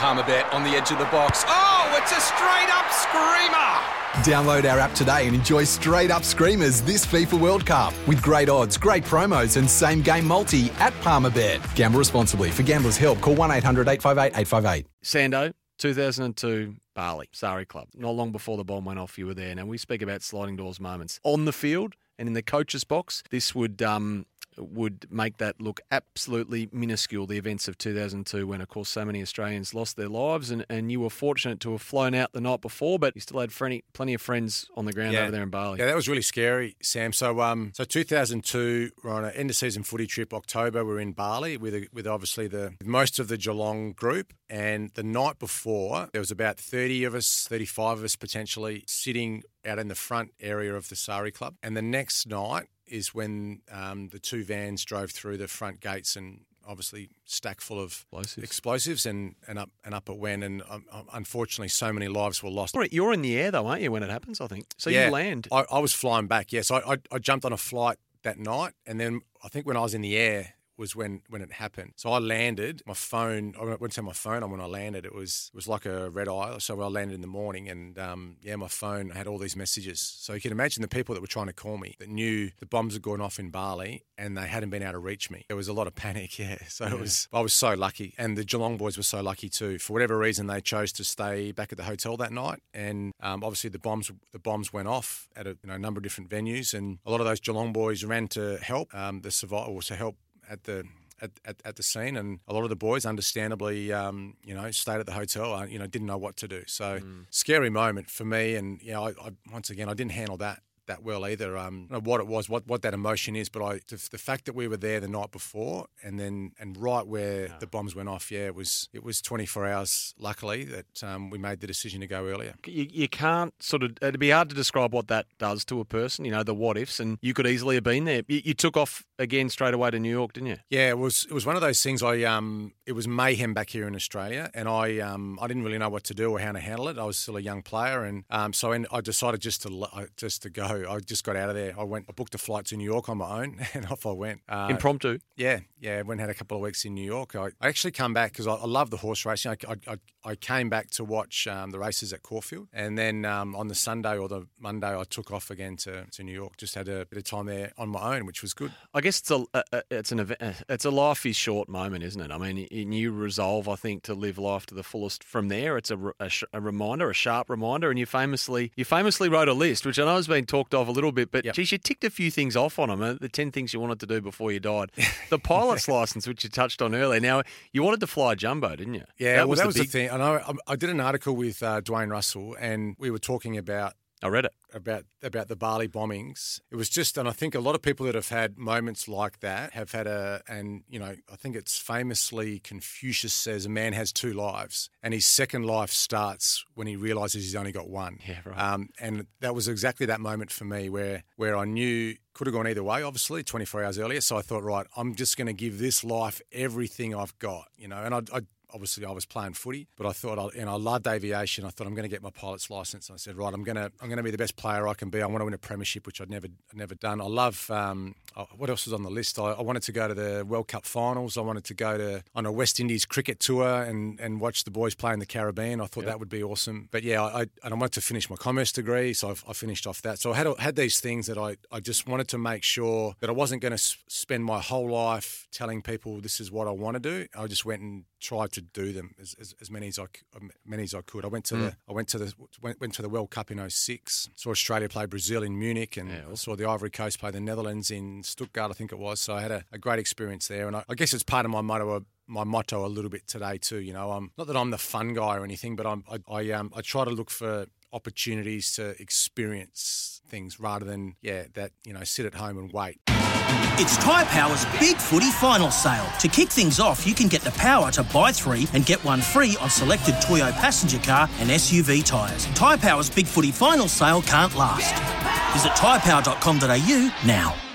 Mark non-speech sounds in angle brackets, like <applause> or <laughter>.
Palmerbet on the edge of the box. Oh, it's a straight up screamer! Download our app today and enjoy straight up screamers this FIFA World Cup with great odds, great promos, and same game multi at Palmerbet. Gamble responsibly. For gamblers' help, call 1 800 858 858. Sando, 2002, Bali, Sari Club. Not long before the bomb went off, you were there. Now, we speak about sliding doors moments on the field and in the coach's box. This would um, would make that look absolutely minuscule, the events of 2002, when, of course, so many Australians lost their lives. And, and you were fortunate to have flown out the night before, but you still had plenty, plenty of friends on the ground Yeah. over there in Bali. Yeah, that was really scary, Sam. So, um, so 2002, we're on an end of season footy trip. October, we're in Bali with with obviously the with most of the Geelong group. And the night before, there was about 30 of us, 35 of us potentially sitting out in the front area of the Sari Club. And the next night is when um, the two vans drove through the front gates and obviously stack full of Explosives. explosives and, and up and up it went. And um, unfortunately, so many lives were lost. You're- You're in the air, though, aren't you, when it happens, I think? So Yeah. you land. I, I was flying back. Yes, I, I I jumped on a flight that night, and then I think when I was in the air was when when it happened. So I landed. My phone. I went to my phone on when I landed. It was it was like a red eye. So I landed in the morning, and um, yeah, my phone had all these messages. So you can imagine the people that were trying to call me that knew the bombs had gone off in Bali, and they hadn't been able to reach me. There was a lot of panic. <laughs> Yeah. So it was. I was so lucky, and the Geelong boys were so lucky too. For whatever reason, they chose to stay back at the hotel that night, and um, obviously the bombs the bombs went off at a you know, number of different venues, and a lot of those Geelong boys ran to help um, the survival to help at the. At, at, at the scene, and a lot of the boys, understandably, um, you know, stayed at the hotel. Uh, you know, didn't know what to do. So, scary moment for me. And you know, I, I, once again, I didn't handle that that well either. Um, I don't know what it was, what, what that emotion is, but I the, the fact that we were there the night before, and then and right where the bombs went off, yeah, it was it was 24 hours. Luckily, that um, we made the decision to go earlier. you, you can't sort of it'd be hard to describe what that does to a person you know the what ifs and you could easily have been there you, you took off again straight away to new york didn't you Yeah, it was it was one of those things. I um, it was mayhem back here in Australia, and I um, I didn't really know what to do or how to handle it. I was still a young player, and um, so I, I decided just to just to go. I just got out of there. I went, I booked a flight to New York on my own, <laughs> and off I went. Uh, impromptu yeah, yeah. Went and had a couple of weeks in New York. I, I actually come back because I, I love the horse racing. I, I, I, came back to watch um, the races at Caulfield, and then um, on the Sunday or the Monday, I took off again to, to New York. Just had a bit of time there on my own, which was good. I guess it's a, it's an event, it's a life is short moment, isn't it? I mean, and you resolve, I think, to live life to the fullest. From there, it's a, a, sh- a reminder, a sharp reminder. And you famously, you famously wrote a list, which I know has been talked of a little bit, but Yep. geez, you ticked a few things off on them. uh, The ten things you wanted to do before you died. <laughs> The pilot's license, which you touched on earlier. Now, you wanted to fly a jumbo, didn't you? Yeah, well, that was the thing. I know. I, I did an article with uh, Dwayne Russell, and we were talking about I read it. about about the Bali bombings. It was just, and I think a lot of people that have had moments like that have had a, and you know, I think it's famously Confucius says a man has two lives, and his second life starts when he realizes he's only got one. Yeah, right. Um, and that was exactly that moment for me where where I knew could have gone either way. Obviously, 24 hours earlier. So I thought, right, I'm just going to give this life everything I've got, you know, and I. I Obviously, I was playing footy, but I thought, I, and I loved aviation. I thought I'm going to get my pilot's license. And I said, right, I'm going to, I'm going to be the best player I can be. I want to win a premiership, which I'd never, never done. I love. Um, oh, what else was on the list? I, I wanted to go to the World Cup finals. I wanted to go to on a West Indies cricket tour and and watch the boys play in the Caribbean. I thought that would be awesome. But yeah, I, I and I wanted to finish my commerce degree, so I, I finished off that. So I had had these things that I, I just wanted to make sure that I wasn't going to s- spend my whole life telling people this is what I want to do. I just went and tried to do them as, as, as many as I um, many as I could. I went to the I went to the went, went to the World Cup in 06. Saw Australia play Brazil in Munich, and I saw the Ivory Coast play the Netherlands in Stuttgart, I think it was. So I had a, a great experience there, and I, I guess it's part of my motto. My motto a little bit today too. You know, I'm not that I'm the fun guy or anything, but I'm I, I um I try to look for opportunities to experience things rather than yeah that you know sit at home and wait. It's Tyre Power's Big Footy Final Sale. To kick things off, you can get the power to buy three and get one free on selected Toyo passenger car and SUV tyres. Tyre Power's Big Footy Final Sale can't last. Visit tyrepower.com.au now.